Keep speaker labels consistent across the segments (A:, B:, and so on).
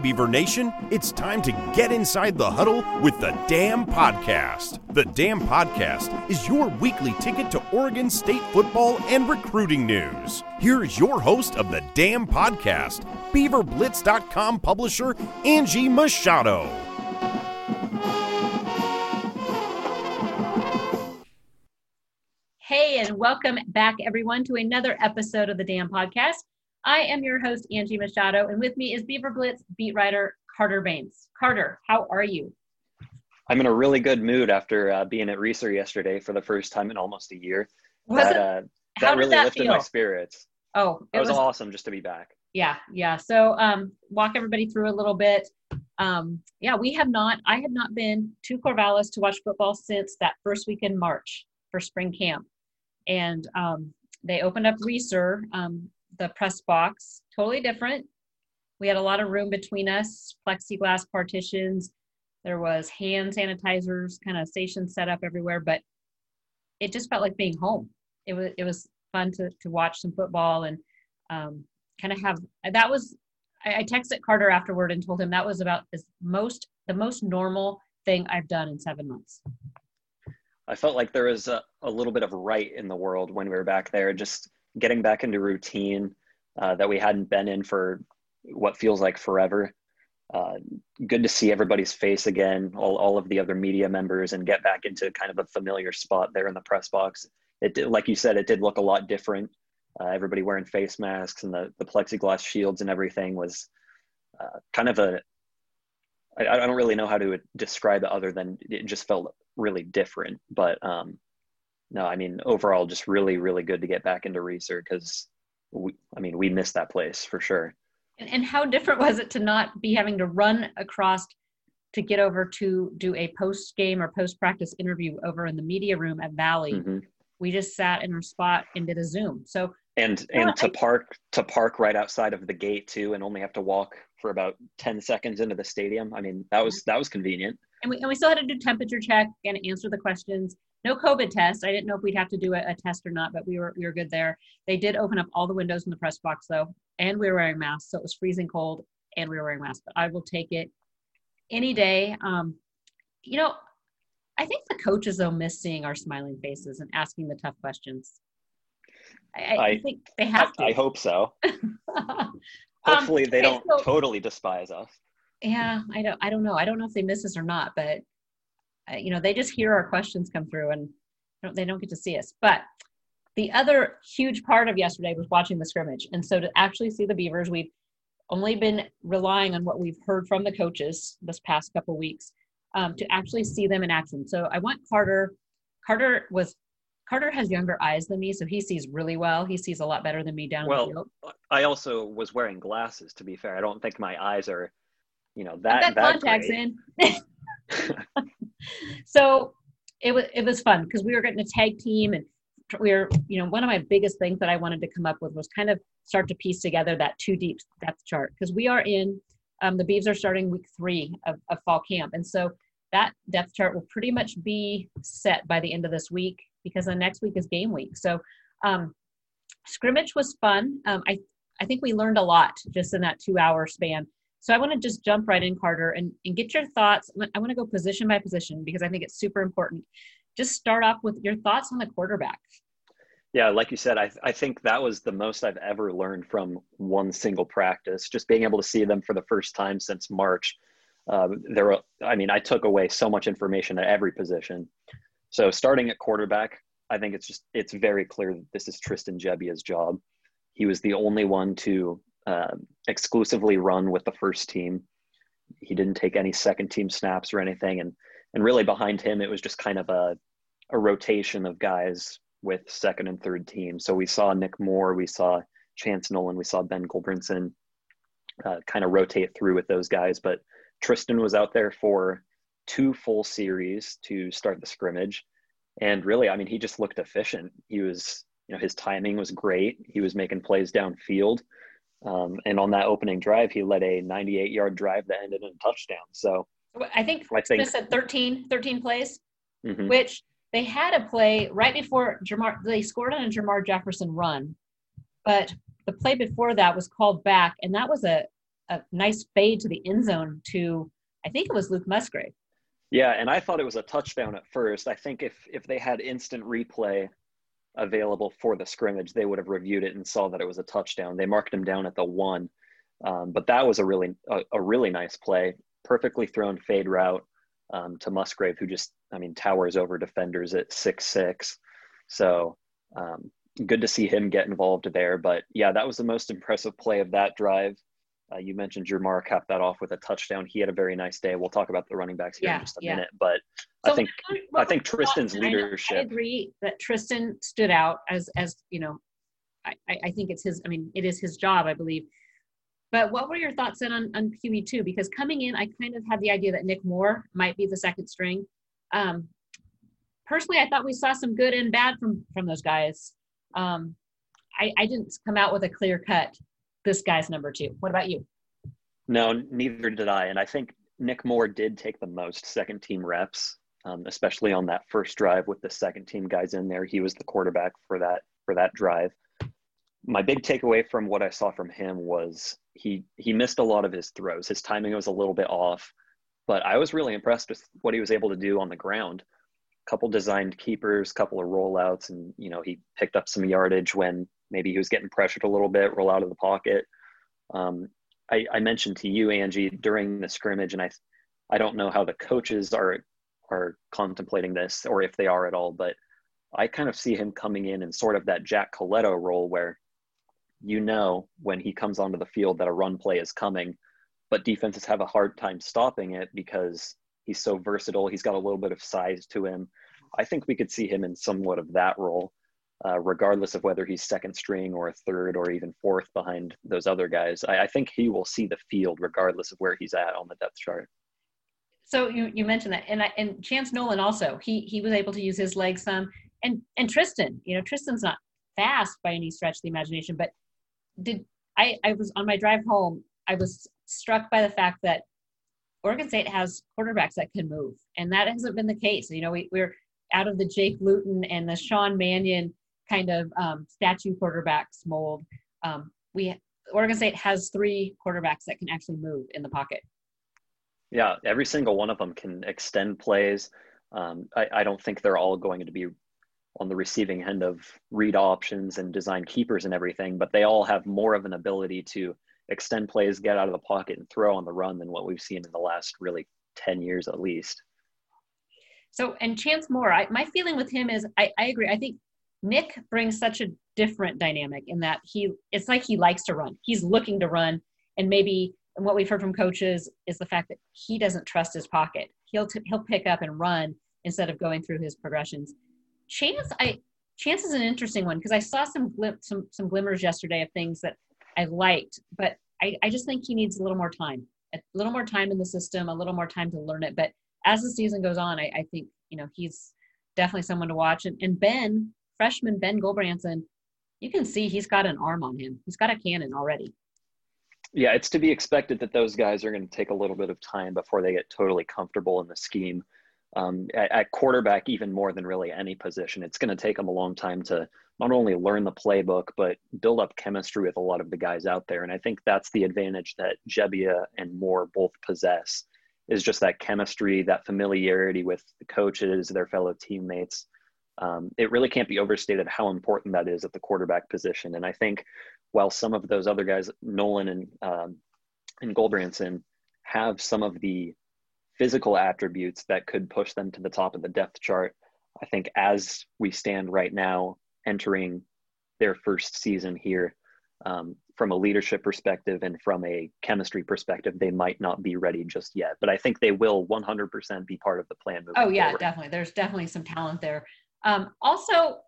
A: Beaver Nation, it's time to get inside the huddle with the Dam Podcast. The Dam Podcast is your weekly ticket to Oregon State football and recruiting news. Here's your host of the Dam Podcast, BeaverBlitz.com publisher Angie Machado.
B: Hey, and welcome back, everyone, to another episode of the Dam Podcast. I am your host, Angie Machado, and with me is Beaver Blitz beat writer Carter Bahns. Carter, how are you?
C: I'm in a really good mood after uh, being at Reser yesterday for the first time in almost a year.
B: Was
C: that
B: it?
C: uh, that
B: did
C: really
B: that
C: lifted
B: feel?
C: my spirits.
B: Oh,
C: It
B: it
C: was,
B: was,
C: awesome just to be back.
B: yeah, yeah. So, um, walk everybody through a little bit. Um, yeah, we have not. I have not been to Corvallis to watch football since that first week in March for spring camp, and um, they opened up Reser, um, the press box, totally different. We had a lot of room between us, plexiglass partitions. There was hand sanitizers, kind of stations set up everywhere, but it just felt like being home. It was it was fun to to watch some football and um, kind of have that was. I, I texted Carter afterward and told him that was about as most the most normal thing I've done in seven months.
C: I felt like there was a, a little bit of right in the world when we were back there, just getting back into routine uh, that we hadn't been in for what feels like forever. Uh, good to see everybody's face again, all, all of the other media members, and get back into kind of a familiar spot there in the press box. It did, like you said, it did look a lot different. Uh, everybody wearing face masks and the, the plexiglass shields and everything was uh, kind of a. I, I don't really know how to describe it other than it just felt really different. But um, no, I mean, overall, just really, really good to get back into Reser because, we, I mean, we missed that place for sure.
B: And, and how different was it to not be having to run across to get over to do a post game or post practice interview over in the media room at Valley?
C: Mhm.
B: We just sat in our spot and did a Zoom. So
C: And
B: Yeah,
C: and to
B: I-
C: park to park right outside of the gate too, and only have to walk for about ten seconds into the stadium. I mean, that was that was convenient.
B: and we, and we still had to do temperature check and answer the questions. No COVID test. I didn't know if we'd have to do a, a test or not, but we were we were good there. They did open up all the windows in the press box though, and we were wearing masks, so it was freezing cold, and we were wearing masks. But I will take it any day. Um, you know, I think the coaches though miss seeing our smiling faces and asking the tough questions. I, I, I
C: I-
B: think they
C: I,
B: have to.
C: I hope so.
B: Um,
C: Hopefully, they
B: okay,
C: don't
B: so-
C: totally despise us.
B: yeah i don't i don't know i don't know if they miss us or not but you know they just hear our questions come through and don't, they don't get to see us but the other huge part of yesterday was watching the scrimmage and so to actually see the beavers we've only been relying on what we've heard from the coaches this past couple weeks um, to actually see them in action so i want carter carter was carter has younger eyes than me so he sees really well he sees a lot better than me down in the
C: Well,
B: field
C: I also was wearing glasses. To be fair, I don't think my eyes are, you know,
B: I've
C: that
B: got
C: that
B: contacts
C: great.
B: in. so it was it was fun because we were getting a tag team and we were you know one of my biggest things that I wanted to come up with was kind of start to piece together that two deep depth chart because we are in um, the Beavs are starting week three of, of fall camp. And so that depth chart will pretty much be set by the end of this week because the next week is game week. So um, scrimmage was fun. Um, I I think we learned a lot just in that two hour span so I want to just jump right in, Carter, and, and get your thoughts. I want to go position by position because I think it's super important. Just start off with your thoughts on the quarterback.
C: Yeah, like you said, I, I think that was the most I've ever learned from one single practice. Just being able to see them for the first time since March. Uh, there, were, I mean, I took away so much information at every position. So starting at quarterback, I think it's just it's very clear that this is Tristan Gebbia's job. He was the only one to uh, exclusively run with the first team. He didn't take any second team snaps or anything, and and really behind him, it was just kind of a a rotation of guys with second and third team. So we saw Nick Moore, we saw Chance Nolan, we saw Ben Gulbranson uh, kind of rotate through with those guys. But Tristan was out there for two full series to start the scrimmage. And really, I mean, he just looked efficient. He was, you know, his timing was great. He was making plays downfield. Um, and on that opening drive, he led a 98 yard drive that ended in a touchdown. So
B: I think
C: I think-
B: said 13, 13 plays,
C: mhm.
B: which they had a play right before Jermar. They scored on a Jermar Jefferson run, but the play before that was called back, and that was a a ninice fade to the end zone to I think it was Luke Musgrave.
C: Yeah, and I thought it was a touchdown at first. I think if if they had instant replay available for the scrimmage, they would have reviewed it and saw that it was a touchdown. They marked him down at the one, um, but that was a really a, a, really nice play, perfectly thrown fade route um, to Musgrave, who just I mean towers over defenders at six six. So um, good to see him get involved there. But yeah, that was the most impressive play of that drive. Uh, you mentioned Jermar capped that off with a touchdown. He had a very nice day. We'll talk about the running backs here yeah, in just a yeah. minute, but so I think I think Tristan's leadership. I,
B: I, agree that Tristan stood out as as you know. I, I think it's his. I mean, it is his job, I believe. But what were your thoughts then on, on QB two? Because coming in, I kind of had the idea that Nick Moore might be the second string. Um, personally, I thought we saw some good and bad from from those guys. Um, I, I didn't come out with a clear cut. This guy's number two. What about you?
C: No, neither did I. And I think Nick Moore did take the most second team reps, um, especially on that first drive with the second team guys in there. He was the quarterback for that for that drive. My big takeaway from what I saw from him was he he missed a lot of his throws. His timing was a little bit off, but I was really impressed with what he was able to do on the ground A couple designed keepers, couple of rollouts, and you know he picked up some yardage when maybe he was getting pressured a little bit, roll out of the pocket. Um, I, I, mentioned to you, Angie, during the scrimmage, and I, I don't know how the coaches are are contemplating this or if they are at all, but I kind of see him coming in in sort of that Jack Colletto role where you know when he comes onto the field that a run play is coming, but defenses have a hard time stopping it because He's so versatile. He's got a little bit of size to him. I think we could see him in somewhat of that role, uh, regardless of whether he's second string or third or even fourth behind those other guys. I, I, think he will see the field regardless of where he's at on the depth chart.
B: So you, you mentioned that, and I, and Chance Nolan also he he was able to use his legs some, and and Tristan, you know Tristan's not fast by any stretch of the imagination, but did I I was on my drive home I was struck by the fact that Oregon State has quarterbacks that can move, and that hasn't been the case. You know, we, we're out of the Jake Luton and the Sean Mannion kind of um, statue quarterbacks mold. Um, we Oregon State has three quarterbacks that can actually move in the pocket.
C: Yeah, every single one of them can extend plays. Um, I, I, don't think they're all going to be on the receiving end of read options and design keepers and everything, but they all have more of an ability to extend plays, get out of the pocket, and throw on the run than what we've seen in the last really 10 years at least.
B: So, and Chance Moore, I, my feeling with him is I, I agree. I think Nick brings such a different dynamic in that he, it's like he likes to run. He's looking to run. And maybe and what we've heard from coaches is the fact that he doesn't trust his pocket. He'll, t- he'll pick up and run instead of going through his progressions. Chance, I, Chance is an interesting one because I saw some, glim- some, some glimmers yesterday of things that I liked, but I, I just think he needs a little more time, a little more time in the system, a little more time to learn it. But as the season goes on, I, I think, you know, he's definitely someone to watch. And, and Ben, freshman Ben Gulbranson, you can see he's got an arm on him. He's got a cannon already.
C: Yeah, it's to be expected that those guys are going to take a little bit of time before they get totally comfortable in the scheme um, at, at, quarterback even more than really any position it's going to take them a long time to not only learn the playbook but build up chemistry with a lot of the guys out there and i think that's the advantage that Gebbia and moore both possess is just that chemistry that familiarity with the coaches their fellow teammates um, it really can't be overstated how important that is at the quarterback position and i think while some of those other guys nolan and um, and Gulbranson have some of the physical attributes that could push them to the top of the depth chart. I think as we stand right now, entering their first season here, um, from a leadership perspective and from a chemistry perspective, they might not be ready just yet. But I think they will 100% be part of the plan.
B: oh yeah,
C: forward.
B: definitely. There's definitely some talent there. Um, also,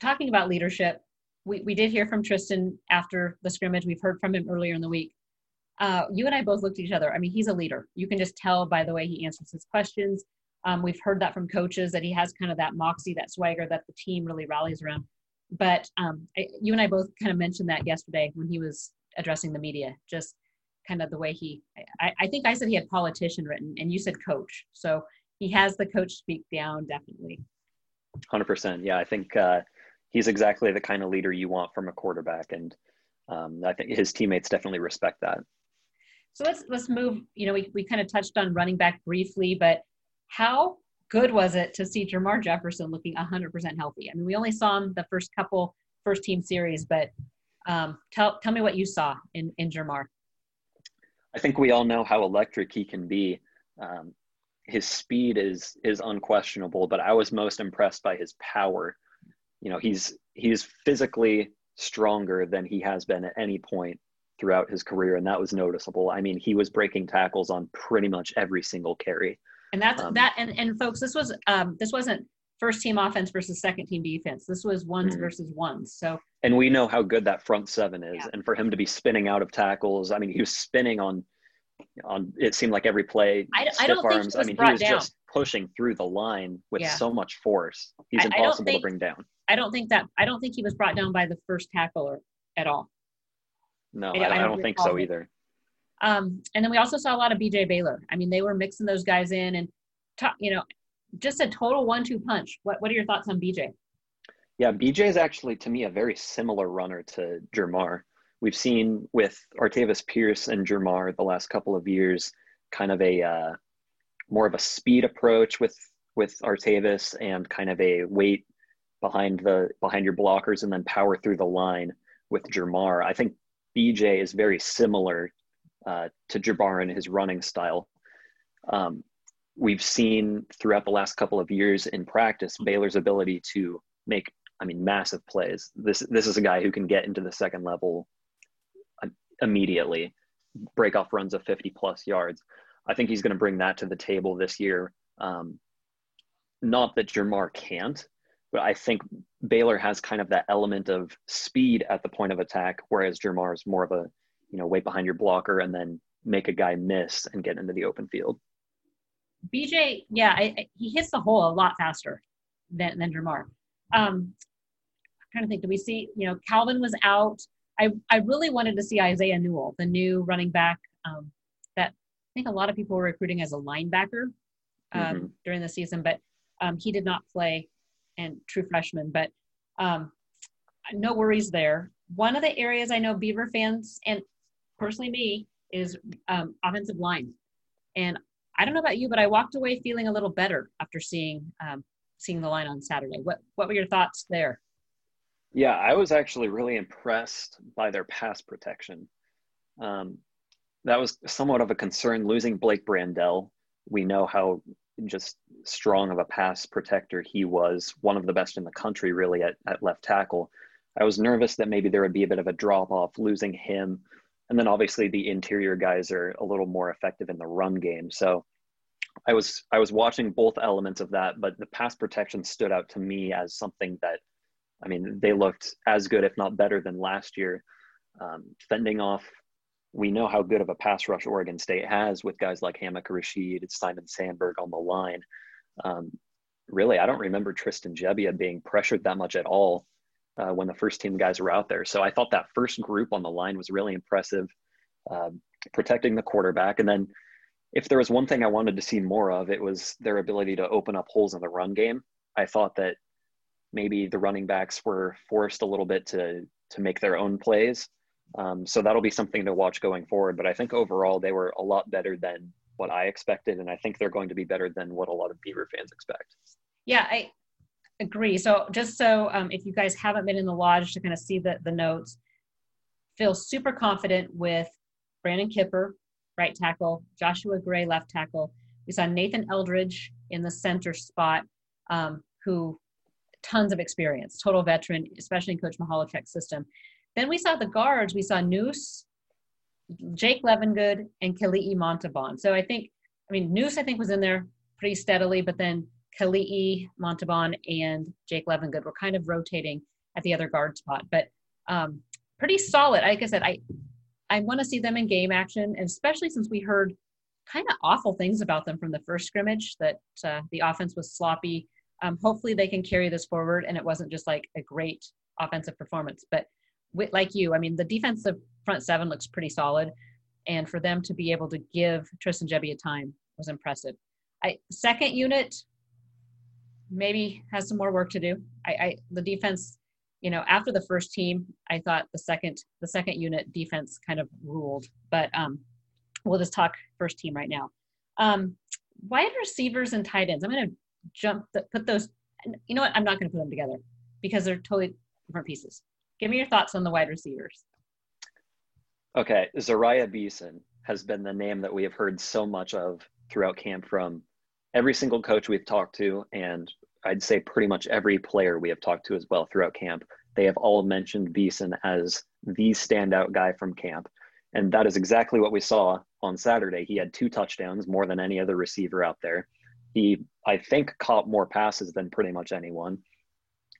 B: talking about leadership, we, we did hear from Tristan after the scrimmage. We've heard from him earlier in the week uh, you and I both looked at each other. I mean, he's a leader. You can just tell by the way he answers his questions. Um, we've heard that from coaches that he has kind of that moxie, that swagger that the team really rallies around. But um, I, you and I both kind of mentioned that yesterday when he was addressing the media, just kind of the way he, I, I think I said he had politician written and you said coach. So he has the coach speak down, definitely.
C: 100%. Yeah, I think uh, he's exactly the kind of leader you want from a quarterback. And um, I think his teammates definitely respect that.
B: So let's let's move. You know, we we kind of touched on running back briefly, but how good was it to see Jermar Jefferson looking 100% healthy? I mean, we only saw him the first couple first team series, but um, tell tell me what you saw in in Jermar.
C: I think we all know how electric he can be. Um, his speed is is unquestionable, but I was most impressed by his power. You know, he's he's physically stronger than he has been at any point throughout his career, and that was noticeable. I mean, he was breaking tackles on pretty much every single carry.
B: And that's um, that. And and folks, this was um, this wasn't first team offense versus second team defense. This was ones mm-hmm. versus ones. So
C: and we know how good that front seven is, yeah. and for him to be spinning out of tackles, I mean, he was spinning on on it seemed like every play.
B: I, I don't arms. think he was I mean, he was down. just
C: pushing through the line with yeah. so much force. He's impossible think, to bring down.
B: I don't think that. I don't think he was brought down by the first tackler at all.
C: No, I, I, don't, I don't think so either.
B: Um, and then we also saw a lot of BJ Baylor. I mean, they were mixing those guys in and, talk, you know, just a total one-two punch. What What are your thoughts on BJ?
C: Yeah, BJ is actually to me a very similar runner to Jermar we've seen with Artavis Pierce and Jermar the last couple of years, kind of a uh, more of a speed approach with with Artavis and kind of a weight behind the behind your blockers and then power through the line with Jermar. I think BJ is very similar uh, to Jermar in his running style. Um, we've seen throughout the last couple of years in practice Baylor's ability to make, I mean, massive plays. This this is a guy who can get into the second level immediately, break off runs of 50 plus yards. I think he's going to bring that to the table this year. Um, not that Jermar can't, but I think Baylor has kind of that element of speed at the point of attack, whereas Jermar is more of a, you know, wait behind your blocker and then make a guy miss and get into the open field.
B: BJ, yeah, I, I, he hits the hole a lot faster than, than Jermar. Um, I'm trying to think, do we see, you know, Calvin was out. I, I really wanted to see Isaiah Newell, the new running back um, that I think a lot of people were recruiting as a linebacker um, mm-hmm. during the season, but um, he did not play and true freshman. But um, no worries there. One of the areas I know Beaver fans and personally me is um, offensive line. And I don't know about you, but I walked away feeling a little better after seeing um, seeing the line on Saturday. What what were your thoughts there?
C: Yeah, I was actually really impressed by their pass protection. Um, that was somewhat of a concern losing Blake Brandel. We know how just strong of a pass protector he was, one of the best in the country, really, at, at left tackle. I was nervous that maybe there would be a bit of a drop off losing him. And then obviously the interior guys are a little more effective in the run game. So I was I was watching both elements of that, but the pass protection stood out to me as something that I mean, they looked as good, if not better, than last year. Um, fending off, we know how good of a pass rush Oregon State has with guys like Hamilcar Rashed, Simon Sandberg on the line. Um, really, I don't remember Tristan Gebbia being pressured that much at all uh, when the first team guys were out there. So I thought that first group on the line was really impressive, uh, protecting the quarterback. And then if there was one thing I wanted to see more of, it was their ability to open up holes in the run game. I thought that maybe the running backs were forced a little bit to to make their own plays. Um, so that'll be something to watch going forward. But I think overall they were a lot better than what I expected, and I think they're going to be better than what a lot of Beaver fans expect.
B: Yeah, I agree. So just so um, if you guys haven't been in the lodge to kind of see the the notes, feel super confident with Brandon Kipper, right tackle, Joshua Gray, left tackle. We saw Nathan Eldridge in the center spot, um, who tons of experience, total veteran, especially in Coach Michalczik's system. Then we saw the guards. We saw Noose, Jake Levengood, and Kali'i Montavon. So I think, I mean, Noose I think was in there pretty steadily, but then Kali'i Montavon and Jake Levengood were kind of rotating at the other guard spot. But um, pretty solid. Like I said, I I want to see them in game action, and especially since we heard kind of awful things about them from the first scrimmage that uh, the offense was sloppy um, hopefully they can carry this forward and it wasn't just like a great offensive performance but with, like you i mean the defensive front seven looks pretty solid and for them to be able to give tristan a time was impressive I, second unit maybe has some more work to do I, I the defense you know after the first team i thought the second the second unit defense kind of ruled but um we'll just talk first team right now. Um, wide receivers and tight ends. I'm going to jump, the, put those. You know what? I'm not going to put them together because they're totally different pieces. Give me your thoughts on the wide receivers.
C: Okay, Zeriah Beason has been the name that we have heard so much of throughout camp from every single coach we've talked to, and I'd say pretty much every player we have talked to as well throughout camp. They have all mentioned Beeson as the standout guy from camp. And that is exactly what we saw on Saturday. He had two touchdowns, more than any other receiver out there. He, I think, caught more passes than pretty much anyone.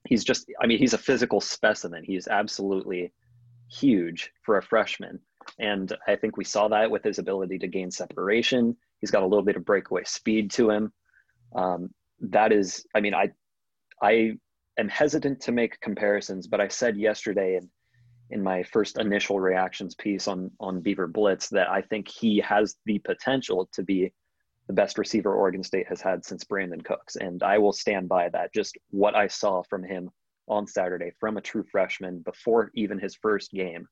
C: He's just, I mean, he's a physical specimen. He's absolutely huge for a freshman. And I think we saw that with his ability to gain separation. He's got a little bit of breakaway speed to him. Um, that is, I mean, I, I am hesitant to make comparisons, but I said yesterday in, in my first initial reactions piece on on Beaver Blitz that I think he has the potential to be the best receiver Oregon State has had since Brandon Cooks, and I will stand by that. Just what I saw from him on Saturday from a true freshman before even his first game,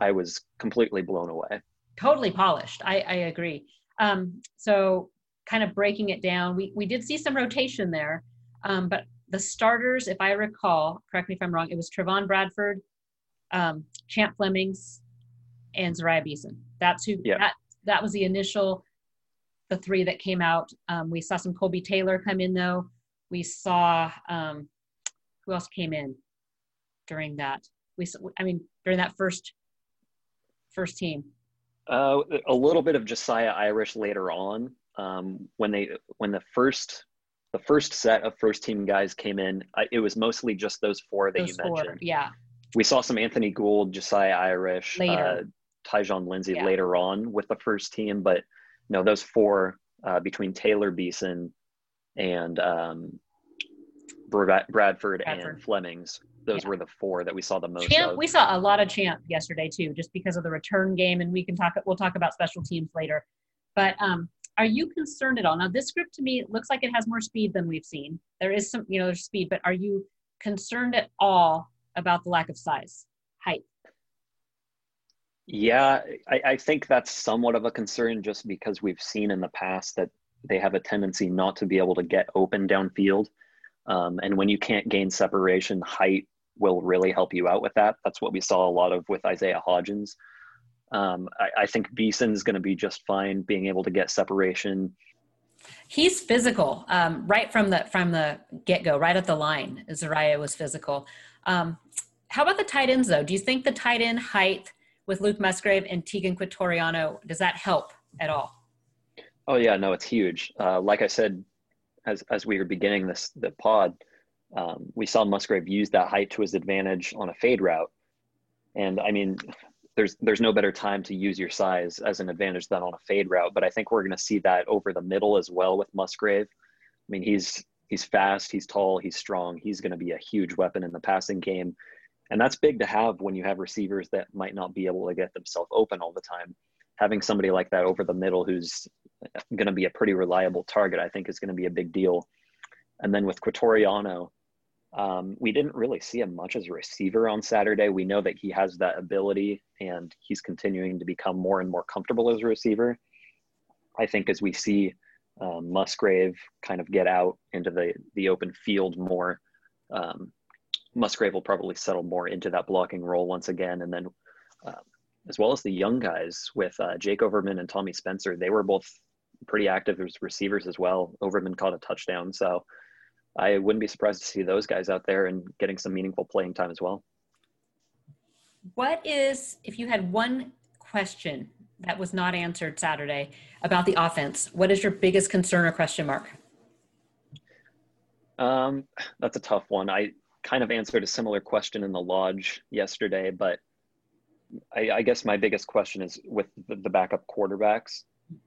C: I was completely blown away.
B: Totally polished. I, I agree. Um, so, kind of breaking it down, we we did see some rotation there, um, but the starters, if I recall, correct me if I'm wrong, it was Trevon Bradford, um, Champ Flemings, and Zeriah Beason. That's who yeah. that that was the initial the three that came out. Um, we saw some Colby Taylor come in though. We saw um, who else came in during that. We I mean during that first first team.
C: Uh, a little bit of Josiah Irish later on um, when they when the first the first set of first team guys came in, it was mostly just those four that those you mentioned. Four,
B: yeah.
C: We saw some Anthony Gould, Josiah Irish, later. uh, Tyjon Lindsey yeah. later on with the first team, but no, those four uh, between Taylor Beason and um, Bradford, Bradford, and Flemings. Those yeah. were the four that we saw the most.
B: Champ,
C: of.
B: we saw a lot of Champ yesterday too, just because of the return game, and we can talk. We'll talk about special teams later. But um, are you concerned at all? Now, this group to me looks like it has more speed than we've seen. There is some, you know, there's speed, but are you concerned at all about the lack of size, height?
C: Yeah, I, I think that's somewhat of a concern just because we've seen in the past that they have a tendency not to be able to get open downfield. Um, and when you can't gain separation, height will really help you out with that. That's what we saw a lot of with Isaiah Hodgins. Um, I, I, think Beason's going to be just fine being able to get separation.
B: He's physical um, right from the from the get go, right at the line. Zeriah was physical. Um, how about the tight ends though? Do you think the tight end height with Luke Musgrave and Teagan Quitoriano does that help at all?
C: Oh yeah, no, it's huge. Uh, like I said, as as we were beginning this the pod, um, we saw Musgrave use that height to his advantage on a fade route, and I mean, there's there's no better time to use your size as an advantage than on a fade route. But I think we're going to see that over the middle as well with Musgrave. I mean, he's he's fast, he's tall, he's strong. He's going to be a huge weapon in the passing game, and that's big to have when you have receivers that might not be able to get themselves open all the time. Having somebody like that over the middle who's going to be a pretty reliable target, I think, is going to be a big deal. And then with Quitoriano, um, we didn't really see him much as a receiver on Saturday. We know that he has that ability and he's continuing to become more and more comfortable as a receiver. I think as we see um, Musgrave kind of get out into the, the open field more, um, Musgrave will probably settle more into that blocking role once again. And then, um, as well as the young guys with uh, Jake Overman and Tommy Spencer, they were both pretty active as receivers as well. Overman caught a touchdown. So, I wouldn't be surprised to see those guys out there and getting some meaningful playing time as well.
B: What is, if you had one question that was not answered Saturday about the offense, what is your biggest concern or question mark?
C: Um, that's a tough one. I kind of answered a similar question in the lodge yesterday, but I, I guess my biggest question is with the, the backup quarterbacks.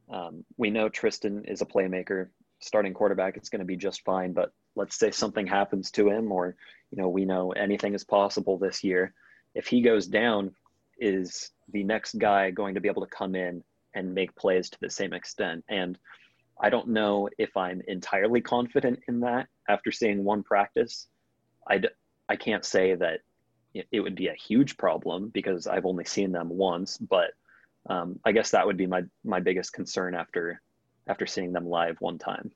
C: Um, we know Tristan is a playmaker. Starting quarterback, it's going to be just fine. But let's say something happens to him or you know we know anything is possible this year if he goes down is the next guy going to be able to come in and make plays to the same extent and i don't know if i'm entirely confident in that after seeing one practice i i can't say that it would be a huge problem because i've only seen them once but um, I guess that would be my my biggest concern after after seeing them live one time.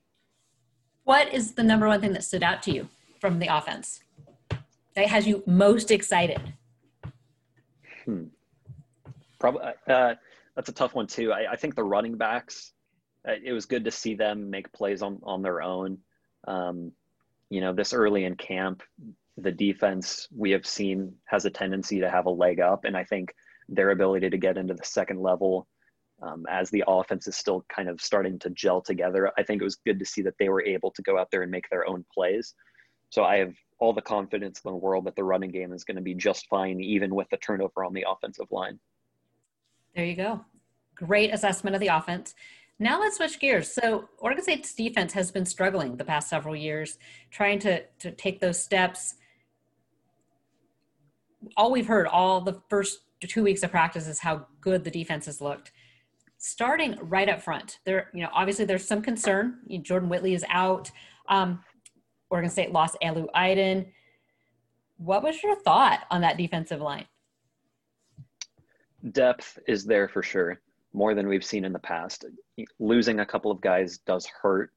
B: What is the number one thing that stood out to you from the offense that has you most excited?
C: Hmm. Probably uh, that's a tough one too. I, I, think the running backs. Uh, it was good to see them make plays on on their own. Um, you know, this early in camp, the defense we have seen has a tendency to have a leg up, and I think their ability to get into the second level um, as the offense is still kind of starting to gel together. I think it was good to see that they were able to go out there and make their own plays. So I have all the confidence in the world that the running game is going to be just fine, even with the turnover on the offensive line.
B: There you go. Great assessment of the offense. Now let's switch gears. So Oregon State's defense has been struggling the past several years, trying to, to take those steps. All we've heard all the first two weeks of practice is how good the defense has looked. Starting right up front, there, you know, obviously there's some concern. Jordan Whittley is out. Um, Oregon State lost Alu Iden. What was your thought on that defensive line?
C: Depth is there for sure, more than we've seen in the past. Losing a couple of guys does hurt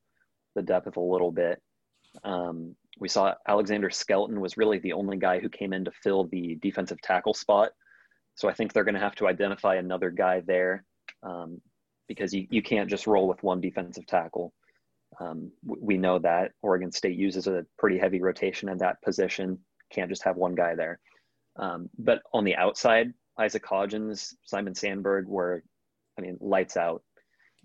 C: the depth a little bit. Um, we saw Alexander Skelton was really the only guy who came in to fill the defensive tackle spot so I think they're going to have to identify another guy there um, because you, you can't just roll with one defensive tackle. Um, we know that Oregon State uses a pretty heavy rotation in that position. Can't just have one guy there. Um, but on the outside, Isaac Hodgins, Simon Sandberg were, I mean, lights out.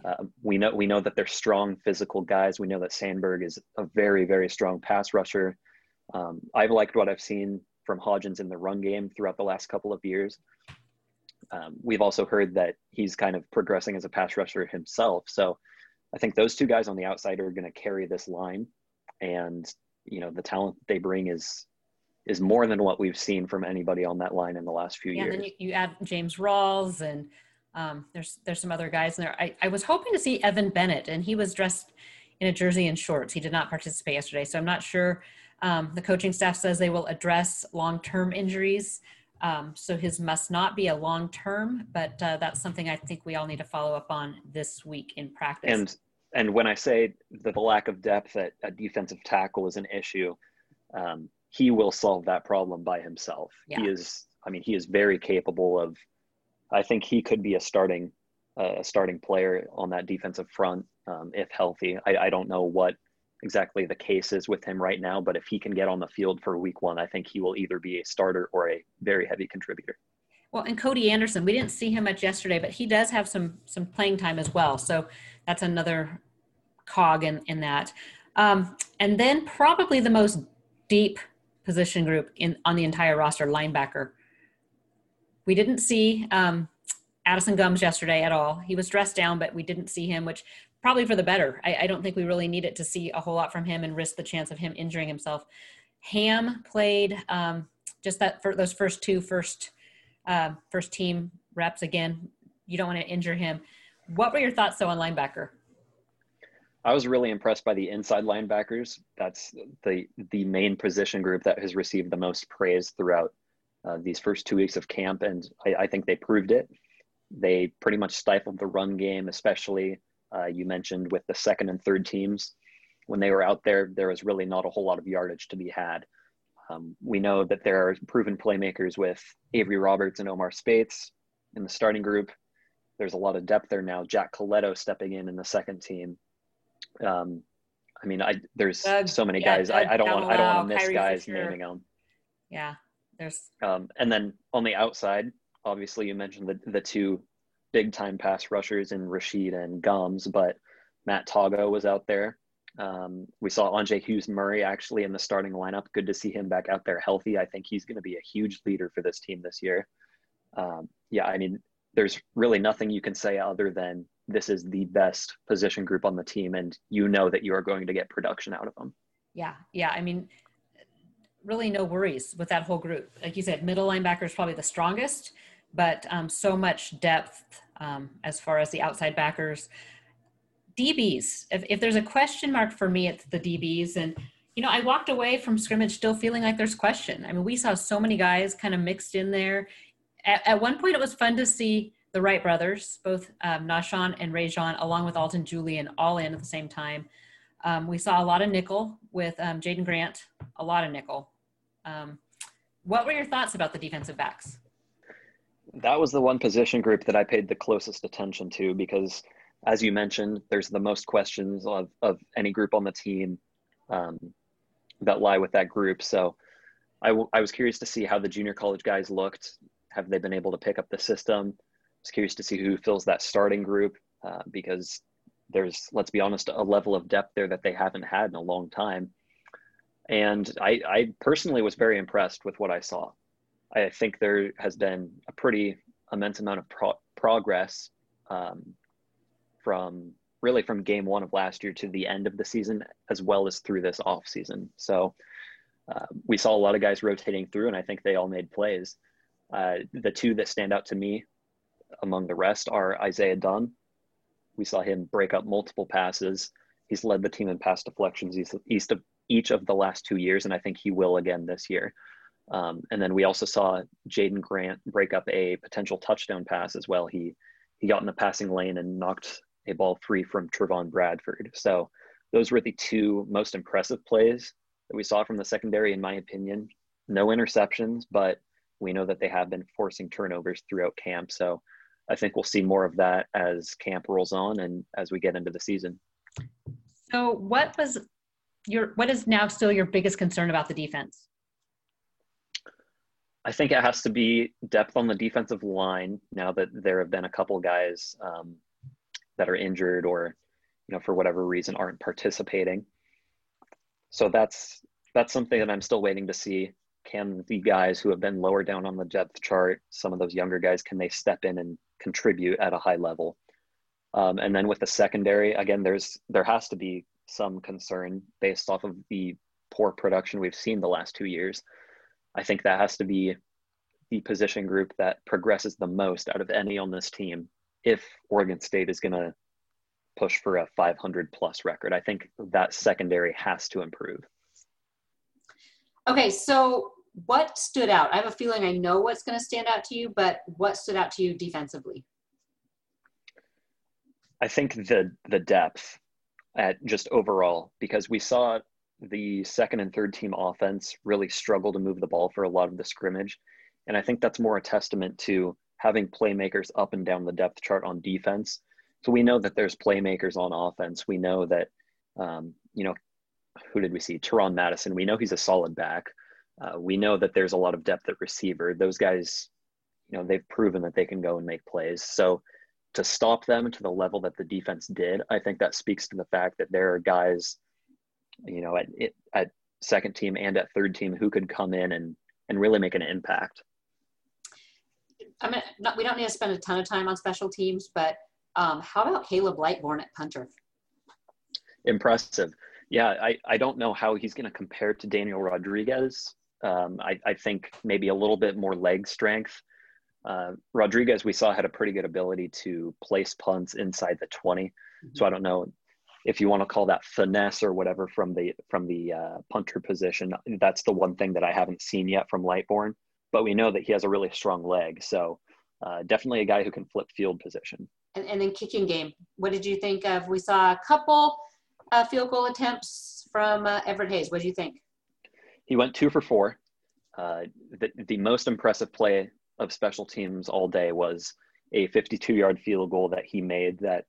C: Uh, we know we know that they're strong physical guys. We know that Sandberg is a very very strong pass rusher. Um, I've liked what I've seen from Hodgins in the run game throughout the last couple of years. Um, we've also heard that he's kind of progressing as a pass rusher himself. So I think those two guys on the outside are going to carry this line, and you know the talent they bring is is more than what we've seen from anybody on that line in the last few
B: yeah,
C: years.
B: And then you, you add James Rawls and um, there's there's some other guys in there. I, I was hoping to see Evan Bennett, and he was dressed in a jersey and shorts. He did not participate yesterday, so I'm not sure um, the coaching staff says they will address long-term injuries. Um, so his must not be a long term, but uh, that's something I think we all need to follow up on this week in practice.
C: And and when I say that the lack of depth at, at defensive tackle is an issue, um, he will solve that problem by himself. Yeah. He is, I mean, he is very capable of. I think he could be a starting a starting player on that defensive front um, if healthy. I, I don't know what exactly the case is with him right now, but if he can get on the field for week one, I think he will either be a starter or a very heavy contributor.
B: Well, and Cody Anderson, we didn't see him much yesterday, but he does have some some playing time as well. So that's another cog in, in that. Um, and then probably the most deep position group in on the entire roster, linebacker. We didn't see um, Addison Gumbs yesterday at all. He was dressed down, but we didn't see him, which probably for the better. I, I, don't think we really needed to see a whole lot from him and risk the chance of him injuring himself. Ham played um, just that for those first two first uh, first team reps. Again, you don't want to injure him. What were your thoughts though on linebacker?
C: I was really impressed by the inside linebackers. That's the the main position group that has received the most praise throughout uh, these first two weeks of camp, and I, I think they proved it. They pretty much stifled the run game, especially uh, you mentioned with the second and third teams. When they were out there, there was really not a whole lot of yardage to be had. Um, we know that there are proven playmakers with Avery Roberts and Omar Speights in the starting group. There's a lot of depth there now. Jack Colletto stepping in in the second team. Um, I mean, I there's Doug, so many yeah, guys. I, I, don't want I don't want to miss Kyrie guys naming them.
B: Yeah, there's.
C: Um, and then on the outside, obviously you mentioned the the two big time pass rushers in Rashed and Gumbs, but Matt Tago was out there. Um, we saw Andre Hughes Murray actually in the starting lineup. Good to see him back out there healthy. I think he's going to be a huge leader for this team this year. Um, yeah, I mean, there's really nothing you can say other than this is the best position group on the team, and you know that you are going to get production out of them.
B: Yeah, yeah. I mean, really no worries with that whole group. Like you said, middle linebacker is probably the strongest but um, so much depth um, as far as the outside backers. DBs, if, if there's a question mark for me, it's the DBs. And, you know, I walked away from scrimmage still feeling like there's question. I mean, we saw so many guys kind of mixed in there. At, at one point, it was fun to see the Wright brothers, both um, Nahshon and Rejzohn, along with Alton Julian, all in at the same time. Um, we saw a lot of nickel with um, Jaydon Grant, a lot of nickel. Um, what were your thoughts about the defensive backs?
C: That was the one position group that I paid the closest attention to because, as you mentioned, there's the most questions of, of any group on the team um, that lie with that group. So I, w- I was curious to see how the junior college guys looked. Have they been able to pick up the system? I was curious to see who fills that starting group uh, because there's, let's be honest, a level of depth there that they haven't had in a long time. And I, I personally was very impressed with what I saw. I think there has been a pretty immense amount of pro- progress um, from really from game one of last year to the end of the season, as well as through this off season. So uh, we saw a lot of guys rotating through, and I think they all made plays. Uh, the two that stand out to me among the rest are Isaiah Dunn. We saw him break up multiple passes. He's led the team in pass deflections east of each of the last two years, and I think he will again this year. Um, and then we also saw Jaydon Grant break up a potential touchdown pass as well. He he got in the passing lane and knocked a ball free from Trevon Bradford. So those were the two most impressive plays that we saw from the secondary, in my opinion. No interceptions, but we know that they have been forcing turnovers throughout camp. So I think we'll see more of that as camp rolls on and as we get into the season.
B: So what was your what is now still your biggest concern about the defense?
C: I think it has to be depth on the defensive line now that there have been a couple guys um, that are injured or, you know, for whatever reason aren't participating. So that's that's something that I'm still waiting to see. Can the guys who have been lower down on the depth chart, some of those younger guys, can they step in and contribute at a high level? Um, and then with the secondary, again, there's there has to be some concern based off of the poor production we've seen the last two years. I think that has to be the position group that progresses the most out of any on this team if Oregon State is going to push for a 500 plus record. I think that secondary has to improve.
B: Okay, so what stood out? I have a feeling I know what's going to stand out to you, but what stood out to you defensively?
C: I think the the depth at just overall because we saw the second and third team offense really struggle to move the ball for a lot of the scrimmage. And I think that's more a testament to having playmakers up and down the depth chart on defense. So we know that there's playmakers on offense. We know that, um, you know, who did we see? Teron Madison. We know he's a solid back. Uh, we know that there's a lot of depth at receiver. Those guys, you know, they've proven that they can go and make plays. So to stop them to the level that the defense did, I think that speaks to the fact that there are guys – you know, at at second team and at third team who could come in and and really make an impact.
B: I mean, not, we don't need to spend a ton of time on special teams, but um, how about Caleb Lightbourn at punter?
C: Impressive. Yeah, I, I don't know how he's going to compare to Daniel Rodriguez. Um, I, I think maybe a little bit more leg strength. Uh, Rodriguez, we saw, had a pretty good ability to place punts inside the 20. Mm-hmm. So I don't know if you want to call that finesse or whatever from the from the uh, punter position. That's the one thing that I haven't seen yet from Lightbourn, but we know that he has a really strong leg. So uh, definitely a guy who can flip field position.
B: And, and then kicking game, what did you think of? We saw a couple uh, field goal attempts from uh, Everett Hayes. What did you think?
C: He went two for four. Uh, the, the most impressive play of special teams all day was a 52 yard field goal that he made that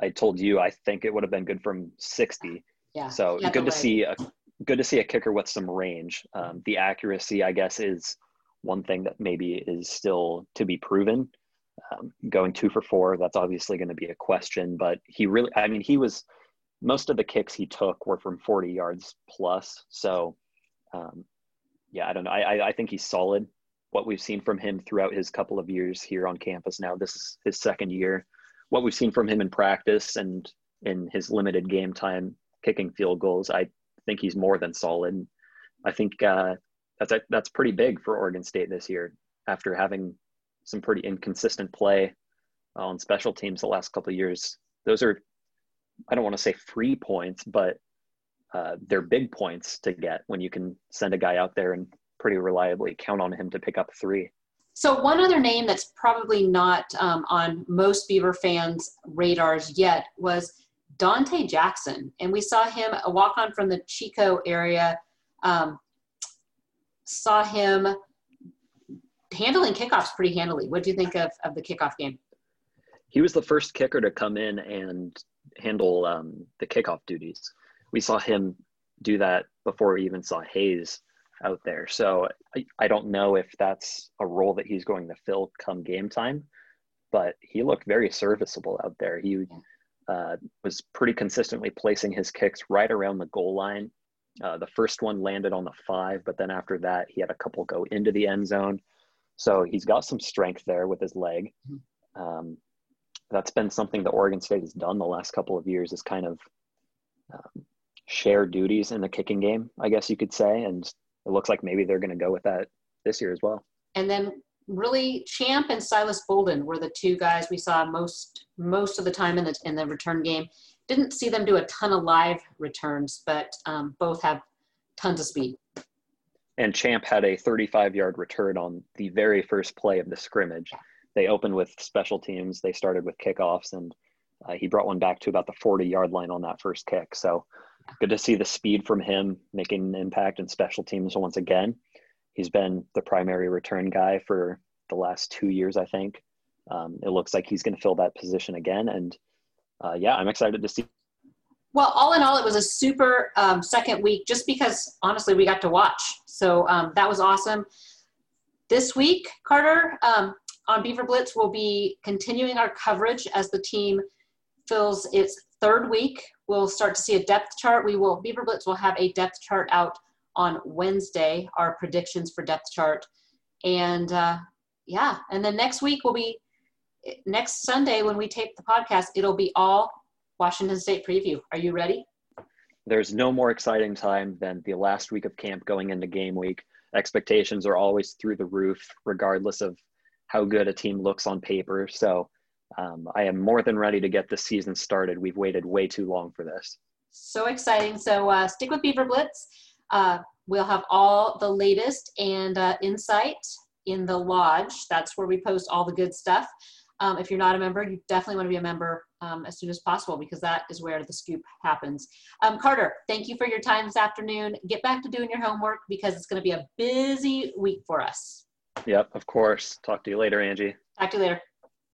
C: I told you I think it would have been good from 60.
B: Yeah.
C: So
B: yeah,
C: good to see a good to see a kicker with some range. Um, the accuracy, I guess, is one thing that maybe is still to be proven. Um, going two for four, that's obviously going to be a question. But he really, I mean, he was most of the kicks he took were from 40 yards plus. So, um, yeah, I don't know. I, I think he's solid. What we've seen from him throughout his couple of years here on campus now, this is his second year what we've seen from him in practice and in his limited game time kicking field goals, I think he's more than solid. I think uh, that's that's pretty big for Oregon State this year after having some pretty inconsistent play on special teams the last couple of years. Those are, I don't want to say free points, but uh, they're big points to get when you can send a guy out there and pretty reliably count on him to pick up three.
B: So one other name that's probably not um, on most Beaver fans' radars yet was Donte Jackson, and we saw him a walk on from the Chico area. Um, saw him handling kickoffs pretty handily. What do you think of, of the kickoff game?
C: He was the first kicker to come in and handle um, the kickoff duties. We saw him do that before we even saw Hayes out there. So I, I don't know if that's a role that he's going to fill come game time, but he looked very serviceable out there. He uh, was pretty consistently placing his kicks right around the goal line. Uh, the first one landed on the five, but then after that, he had a couple go into the end zone. So he's got some strength there with his leg. Mm-hmm. Um, that's been something that Oregon State has done the last couple of years is kind of um, share duties in the kicking game, I guess you could say. And it looks like maybe they're going to go with that this year as well.
B: And then really Champ and Silas Bolden were the two guys we saw most most of the time in the in the return game. Didn't see them do a ton of live returns, but um, both have tons of speed.
C: And Champ had a 35 yard return on the very first play of the scrimmage. They opened with special teams. They started with kickoffs, and uh, he brought one back to about the 40 yard line on that first kick. So good to see the speed from him making an impact in special teams once again. He's been the primary return guy for the last two years, I think. Um, it looks like he's going to fill that position again. And uh, yeah, I'm excited to see.
B: Well, all in all, it was a super um, second week just because honestly, we got to watch. So um, that was awesome. This week, Carter, um, on Beaver Blitz, we'll be continuing our coverage as the team fills its third week. We'll start to see a depth chart. We will, Beaver Blitz will have a depth chart out on Wednesday, our predictions for depth chart. And uh, yeah, and then next week will be next Sunday when we tape the podcast, it'll be all Washington State preview. Are you ready?
C: There's no more exciting time than the last week of camp going into game week. Expectations are always through the roof, regardless of how good a team looks on paper. So um, I am more than ready to get the season started. We've waited way too long for this.
B: So exciting. So uh, stick with Beaver Blitz. Uh, we'll have all the latest and uh, insight in the lodge. That's where we post all the good stuff. Um, if you're not a member, you definitely want to be a member um, as soon as possible because that is where the scoop happens. Um, Carter, thank you for your time this afternoon. Get back to doing your homework because it's going to be a busy week for us.
C: Yep, of course. Talk to you later, Angie.
B: Talk to you later.